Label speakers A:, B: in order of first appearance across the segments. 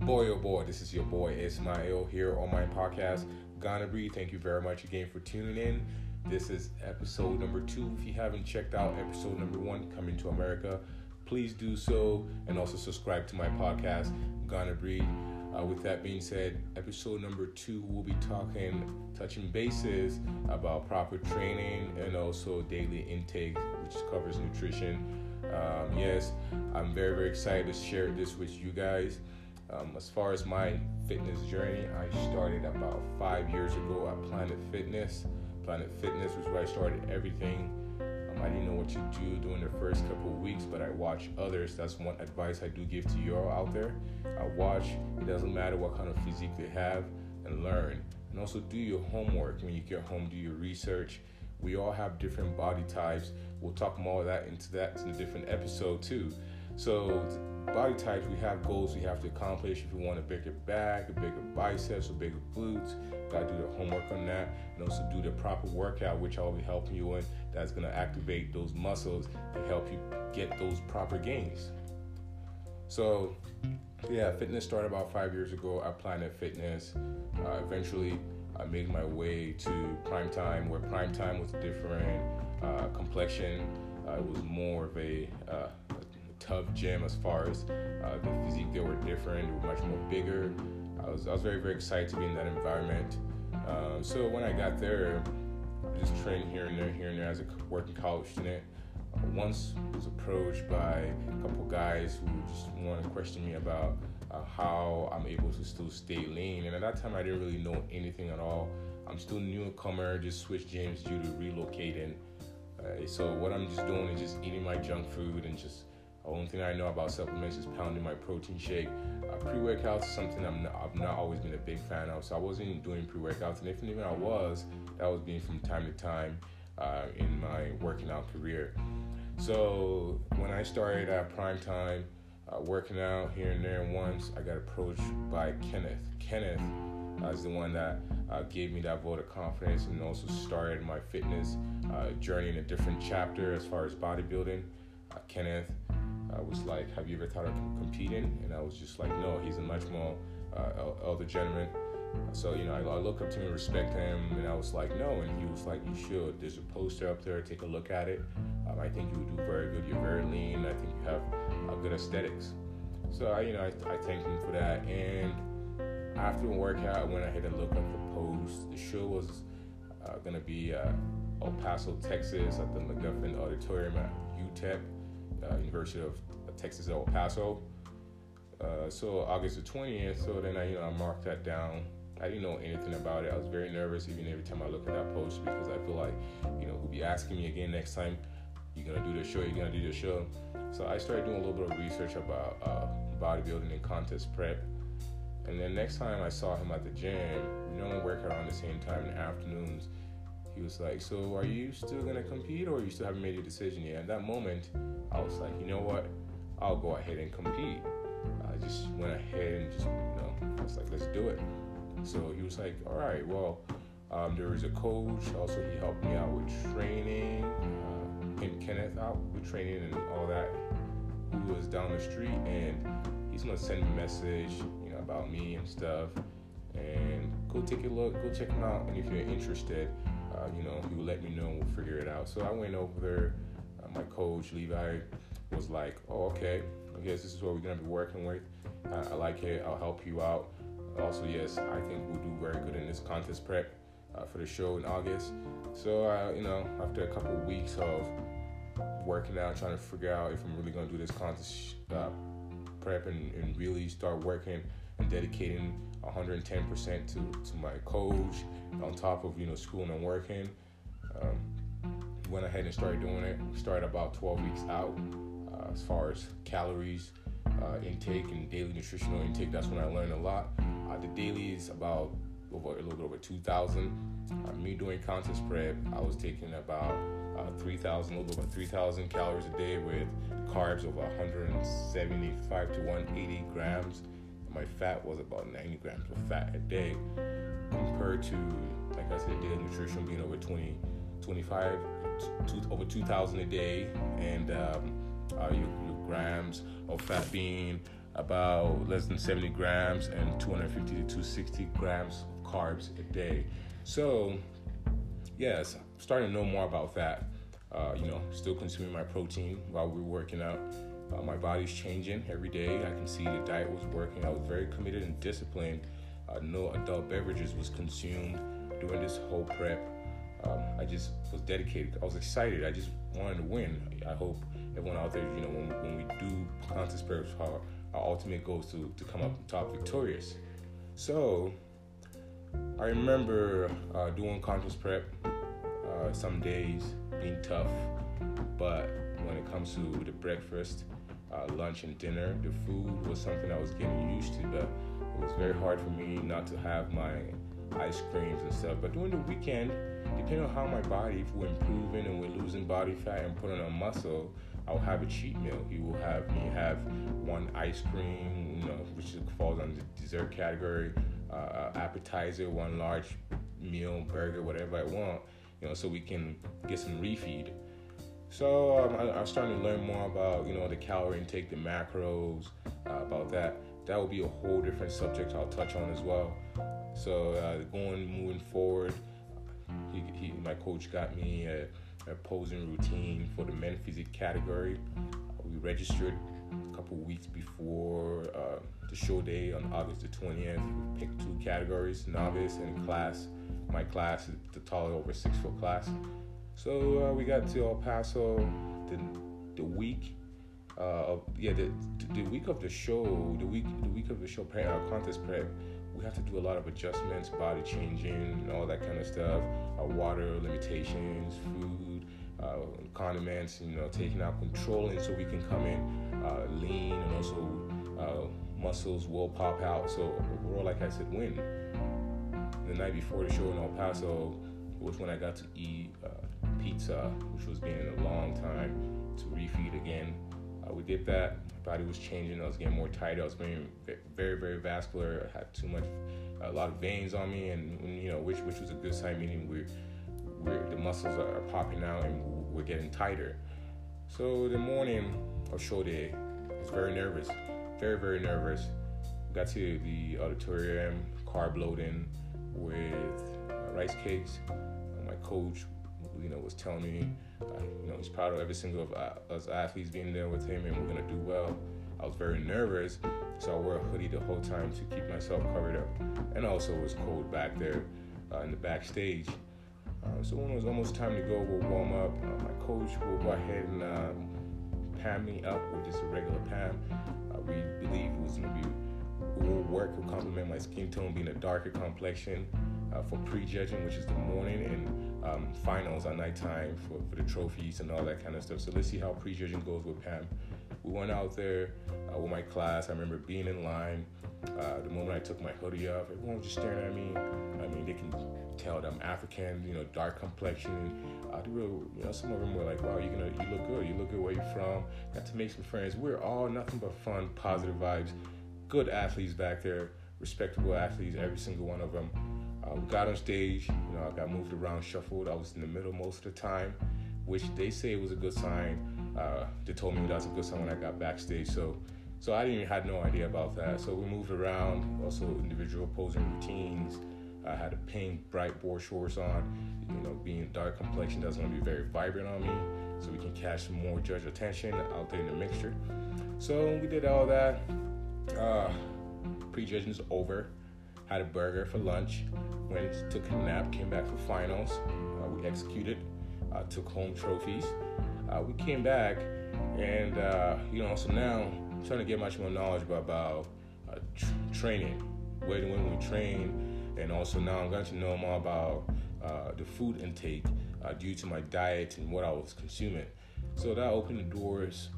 A: Boy, oh boy, this is your boy Ismail here on my podcast, Ghana Breed. Thank you very much again for tuning in. This is episode number two. If you haven't checked out episode number one, Coming to America, please do so and also subscribe to my podcast, Ghana Breed. Uh, with that being said, episode number two, we'll be talking, touching bases about proper training and also daily intake, which covers nutrition. Um, yes, I'm very, very excited to share this with you guys. Um, as far as my fitness journey, I started about five years ago at Planet Fitness. Planet Fitness was where I started everything. Um, I didn't know what to do during the first couple of weeks, but I watched others. That's one advice I do give to you all out there. I watch. It doesn't matter what kind of physique they have, and learn. And also do your homework when you get home. Do your research. We all have different body types. We'll talk more of that into that in a different episode too. So body types, we have goals we have to accomplish. If you want a bigger back, a bigger biceps, or bigger glutes, gotta do the homework on that, and also do the proper workout, which I'll be helping you in. That's gonna activate those muscles and help you get those proper gains. So, yeah, fitness started about five years ago at Planet Fitness. Uh, eventually, I made my way to Prime Time, where Prime Time was a different uh, complexion. Uh, it was more of a, uh, tough gym as far as uh, the physique. They were different. They were much more bigger. I was I was very very excited to be in that environment. Um, so when I got there, I just trained here and there, here and there as a working college student. Uh, once was approached by a couple guys who just wanted to question me about uh, how I'm able to still stay lean. And at that time, I didn't really know anything at all. I'm still a newcomer, just switched gyms due to relocating. Uh, so what I'm just doing is just eating my junk food and just only thing I know about supplements is pounding my protein shake. Uh, pre-workouts is something I'm not, I've not always been a big fan of, so I wasn't doing pre-workouts, and if even I was, that was being from time to time uh, in my working out career. So when I started at prime time, uh, working out here and there, once I got approached by Kenneth. Kenneth uh, is the one that uh, gave me that vote of confidence and also started my fitness uh, journey in a different chapter as far as bodybuilding. Uh, Kenneth I was like, "Have you ever thought of competing?" And I was just like, "No." He's a much more uh, elder gentleman. So you know, I, I look up to him and respect him, and I was like, "No," and he was like, "You should." There's a poster up there. Take a look at it. Um, I think you would do very good. You're very lean. I think you have uh, good aesthetics. So I, you know, I, I thanked him for that. And after the workout, I went ahead and looked up the post. The show was uh, gonna be uh, El Paso, Texas, at the Magoffin Auditorium at UTEP uh, University of Texas El Paso. Uh, so August the 20th. So then I, you know, I marked that down. I didn't know anything about it. I was very nervous even every time I look at that post because I feel like, you know, he'll be asking me again next time, you're gonna do the show, you're gonna do the show. So I started doing a little bit of research about uh, bodybuilding and contest prep. And then next time I saw him at the gym, we normally work around the same time in the afternoons he was like, "So are you still gonna compete, or you still haven't made your decision yet?" At that moment, I was like, "You know what? I'll go ahead and compete." I just went ahead and just, you know, I was like, "Let's do it." So he was like, "All right, well." Um, a coach. Also, he helped me out with training. Uh, him, Kenneth, out with training and all that. Who was down the street, and he's gonna send me a message, you know, about me and stuff. And go take a look. Go check him out. And if you're interested, uh, you know, would let me know and we'll figure it out. So I went over there. Uh, my coach, Levi, was like, oh, okay, I guess this is what we're going to be working with. I like it. I'll help you out. Also, yes, I think we'll do very good in this contest prep uh, for the show in August. So, uh, you know, after a couple of weeks of working out, trying to figure out if I'm really going to do this contest uh, prep and, and really start working and dedicating 110% to, to my coach on top of you know schooling and working. Um, went ahead and started doing it. Started about 12 weeks out uh, as far as calories uh, intake and daily nutritional intake. That's when i learned a lot. Uh, the daily is about over, a little bit over 2000 uh, me doing contest prep i was taking about uh, 3000 a little bit over 3000 calories a day with carbs of 175 to 180 grams my fat was about 90 grams of fat a day compared to like i said daily nutrition being over 20 25 two, over 2000 a day and um, uh, your, your, grams of fat being about less than 70 grams and 250 to 260 grams of carbs a day. So, yes, starting to know more about that. Uh, you know, still consuming my protein while we are working out. Uh, my body's changing every day. I can see the diet was working. I was very committed and disciplined. Uh, no adult beverages was consumed during this whole prep. Um, I just was dedicated. I was excited. I just wanted to win. I hope everyone out there, you know, when, when we do contest preps, our, our ultimate goal is to, to come up top victorious. So I remember uh, doing contest prep uh, some days being tough, but when it comes to the breakfast, uh, lunch, and dinner, the food was something I was getting used to. But it was very hard for me not to have my ice creams and stuff. But during the weekend, depending on how my body, if we're improving and we're losing body fat and putting on muscle, I'll have a cheat meal. He will have me have one ice cream, you know, which falls under the dessert category, uh, appetizer, one large meal, burger, whatever I want, you know, so we can get some refeed. So um, I, am starting to learn more about, you know, the calorie intake, the macros, uh, about that. That will be a whole different subject I'll touch on as well. So uh, going moving forward, he, he, my coach got me a, a, posing routine for the men physique category. We registered a couple weeks before uh, the show day on August the 20th. We picked two categories, novice and class. My class is the taller over six foot class. So uh, we got to El Paso the, the week uh, of yeah the, the week of the show the week the week of the show prep, our contest prep we have to do a lot of adjustments, body changing, and all that kind of stuff. Uh, water limitations, food, uh, condiments, you know, taking out controlling so we can come in uh, lean and also uh, muscles will pop out. So overall, like I said, win. The night before the show in El Paso was when I got to eat uh, pizza, which was being in a long time, to refeed again. Uh, we did that My body was changing. I was getting more tight. I was being very, very vascular. I had too much, a lot of veins on me, and you know, which which was a good sign, meaning we're, we're the muscles are popping out and we're getting tighter. So the morning of show day, I was very nervous, very very nervous. Got to the auditorium, carb loading with uh, rice cakes. My coach you know, was telling me, uh, you know, he's proud of every single of uh, us athletes being there with him, and we're gonna do well. I was very nervous, so I wore a hoodie the whole time to keep myself covered up, and also it was cold back there uh, in the backstage. Uh, so when it was almost time to go, we'll warm up. Uh, my coach will go ahead and uh, pan me up with just a regular pan. we believe it was gonna be will work will complement my skin tone being a darker complexion uh, for prejudging, which is the morning, and um, finals at nighttime for, for the trophies and all that kind of stuff. So let's see how prejudging goes with Pam. We went out there uh, with my class. I remember being in line. Uh, the moment I took my hoodie off, everyone was just staring at me. I mean, they can tell that I'm African, you know, dark complexion. Uh, they were, you know, some of them were like, "Wow, you're gonna, you look good. You look good where you're from." Got to make some friends. We're all nothing but fun, positive vibes, good athletes back there, respectable athletes, every single one of them. Uh, got on stage, you know, I got moved around, shuffled. I was in the middle most of the time, which they say was a good sign. Uh, they told me that was a good sign when I got backstage. So, so I didn't even had no idea about that. So we moved around, also individual posing routines. I had a pink, bright board shorts on. You know, being dark complexion doesn't want to be very vibrant on me, so we can catch more judge attention out there in the mixture. So we did all that. Uh, prejudging's over had a burger for lunch, went, took a nap, came back for finals. Uh, we executed, uh, took home trophies. Uh, we came back, and uh, you know, so now I'm trying to get much more knowledge about, about uh, tr- training, where when we train, and also now I'm going to know more about uh, the food intake due to my diet and what I was consuming. So that opened the doors,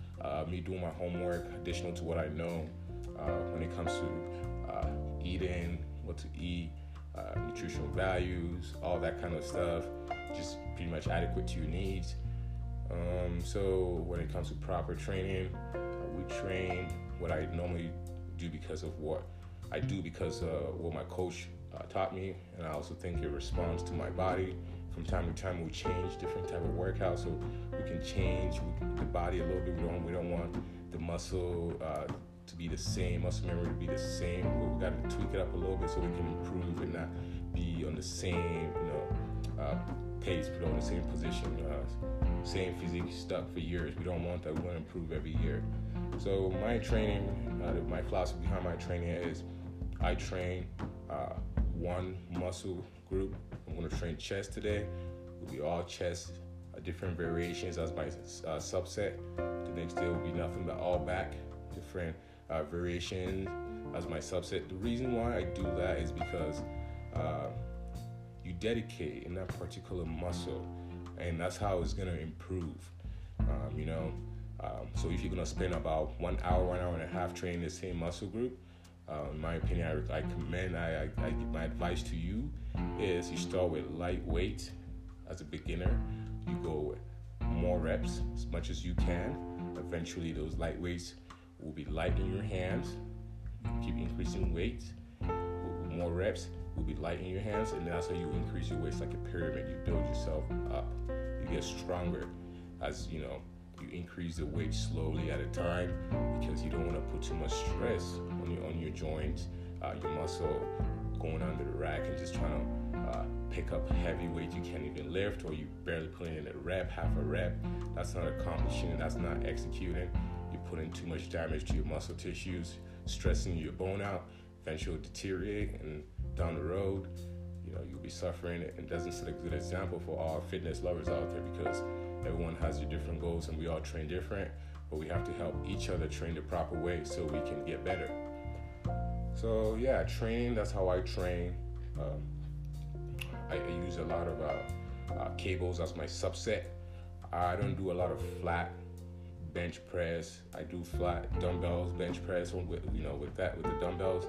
A: me doing my homework, additional to what I know when it comes to eating, what to eat, uh, nutritional values, all that kind of stuff, just pretty much adequate to your needs. Um, so when it comes to proper training, uh, we train what I normally do because of what I do because uh, what my coach uh, taught me, and I also think it responds to my body. From time to time, we change different type of workouts, so we can change the body a little bit. We don't we don't want the muscle uh, to be the same, muscle memory to be the same. But we got to tweak it up a little bit so we can improve and not be on the same, you know, uh, pace, but on the same position, uh, same physique stuck for years. We don't want that. We want to improve every year. So my training, uh, my philosophy behind my training is, I train uh, one muscle group. I'm going to train chest today. It'll be all chest, uh, different variations as my uh, subset. The next day will be nothing but all back, different uh, as my subset. The reason why I do that is because uh, you dedicate in that particular muscle, and that's how it's gonna improve. Um, you know, um, so if you're gonna spend about one hour, one hour and a half training the same muscle group, uh, in my opinion, I, I commend, I, I, I give my advice to you is you start with lightweight as a beginner. You go more reps as much as you can. Eventually, those light weights will be light in your hands. keep increasing weight, more reps will be light in your hands, and that's how you increase your weight. like a pyramid. You build yourself up. You get stronger as you know you increase the weight slowly at a time because you don't want to put too much stress on your on your joints, uh, your muscle going under the rack and just trying to uh, pick up heavy weight you can't even lift or you barely putting in a rep, half a rep. That's not accomplishing. That's not executing. Putting too much damage to your muscle tissues, stressing your bone out. Eventually, deteriorate and down the road, you know, you'll be suffering. It doesn't set a good example for all fitness lovers out there because everyone has your different goals and we all train different, but we have to help each other train the proper way so we can get better. So yeah, training. That's how I train. Um, I, I, use a lot of uh, uh, cables as my subset. I don't do a lot of flat bench press. I do flat dumbbells, bench press. With you know, with that, with the dumbbells,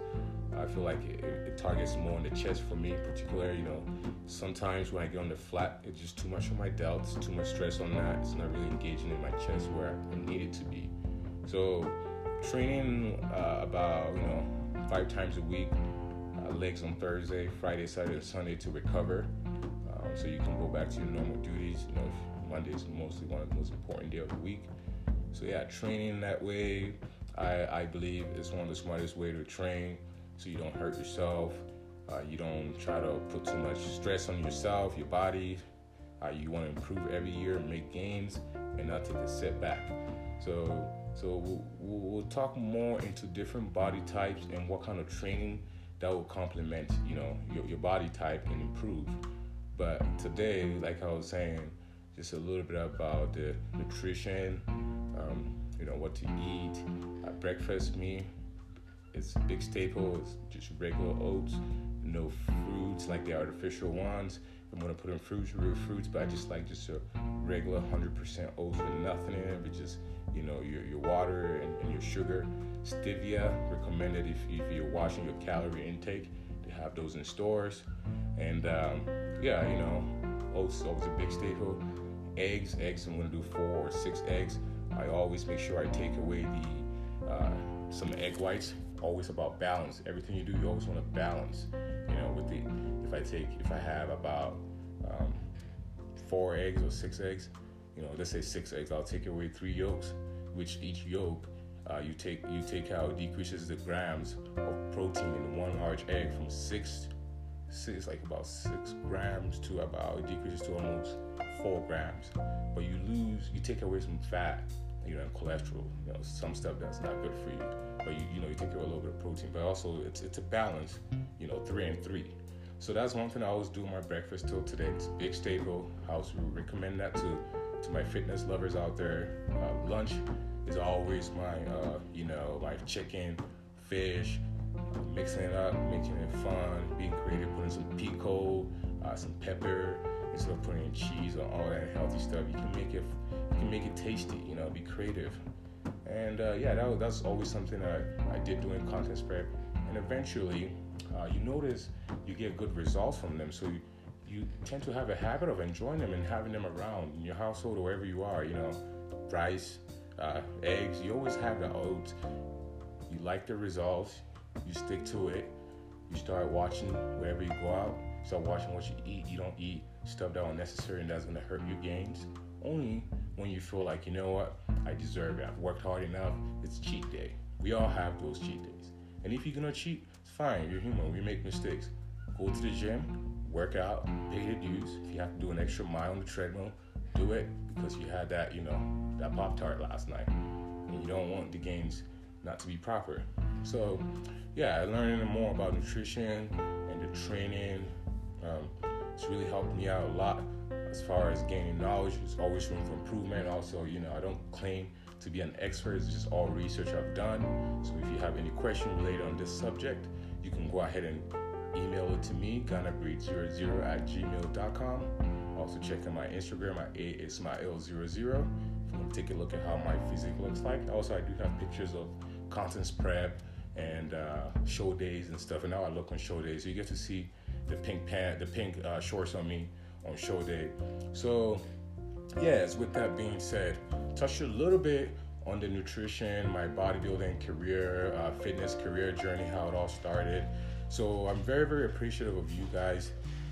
A: I feel like it, it, targets more on the chest for me, in particular. You know, sometimes when I get on the flat, it's just too much on my delts, too much stress on that. It's not really engaging in my chest where I need it to be. So, training uh, about you know five times a week, uh, legs on Thursday, Friday, Saturday, Sunday to recover. Um, so you can go back to your normal duties. You know, Monday is mostly one of the most important day of the week. So yeah, training that way, I, I believe is one of the smartest way to train, so you don't hurt yourself. Uh, you don't try to put too much stress on yourself, your body. Uh, you want to improve every year, make gains, and not take a setback. So, so we'll, we'll talk more into different body types and what kind of training that will complement, you know, your, your body type and improve. But today, like I was saying, just a little bit about the nutrition, um, you know, what to eat. Uh, breakfast, me, it's a big staple. It's just regular oats, no fruits like the artificial ones. I'm gonna put in fruits, real fruits, but I just like just a regular 100% oats with nothing in it, but just you know your, your water and, and your sugar. Stevia recommended if, if you're watching your calorie intake to have those in stores. And um, yeah, you know, oats always a big staple. Eggs, eggs. I'm gonna do four or six eggs. I always make sure I take away the uh, some egg whites. Always about balance. Everything you do, you always want to balance. You know, with the if I take if I have about um, four eggs or six eggs, you know, let's say six eggs, I'll take away three yolks, which each yolk uh, you take you take out decreases the grams of protein in one large egg from six six like about six grams to about decreases to almost four grams. But you lose you take away some fat you know, cholesterol, you know, some stuff that's not good for you. But you, you know, you take away a little bit of protein, but also it's it's a balance, you know, three and three. So that's one thing I always do my breakfast till today. It's a big staple. I also recommend that to to my fitness lovers out there. Uh, lunch is always my uh, you know my chicken, fish, uh, mixing it up, making it fun, being creative, putting some pico, uh, some pepper instead of putting in cheese or all that healthy stuff. You can make it you can make it tasty, you know, be creative. And uh, yeah, that was, that's always something that I did doing contest prep. And eventually, uh, you notice you get good results from them. So you, you tend to have a habit of enjoying them and having them around in your household or wherever you are. You know, rice, uh, eggs. You always have the oats. You like the results. You stick to it. You start watching wherever you go out. Start watching what you eat. You don't eat stuff that unnecessary and that's gonna hurt your gains. Only when you feel like, you know what, I deserve it. I've worked hard enough. It's cheat day. We all have those cheat days. And if you're gonna cheat, it's fine. You're human. We make mistakes. Go to the gym, work out, pay the dues. If you have to do an extra mile on the treadmill, do it because you had that, you know, that Pop Tart last night. And you don't want the gains not to be proper. So, yeah, learning more about nutrition and the training, um, it's really helped me out a lot as far as gaining knowledge. There's always room for improvement. Also, you know, I don't claim to be an expert. It's just all research I've done. So if you have any question related on this subject, you can go ahead and email it to me, ghanabreed00 at gmail.com. Also check out my Instagram at aismail00 if you want to take a look at how my physique looks like. Also, I do have pictures of contents prep and uh, show days and stuff. And now I look on show days, so you get to see the pink pant, the pink uh, shorts on me on show day. So, yes, with that being said, touch a little bit on the nutrition, my bodybuilding career, uh, fitness career journey, how it all started. So I'm very, very appreciative of you guys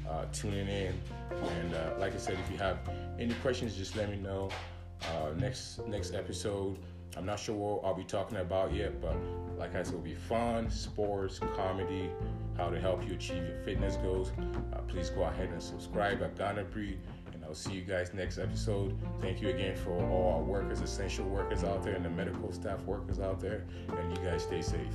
A: uh, tuning in. And uh, like I said, if you have any questions, just let me know. Uh, next next episode, I'm not sure what I'll be talking about yet, but like I said, it'll be fun, sports, comedy, how to help you achieve your fitness goals. Uh, please go ahead and subscribe at Ghana Breed, and I'll see you guys next episode. Thank you again for all our workers, essential workers out there, and the medical staff workers out there, and you guys stay safe.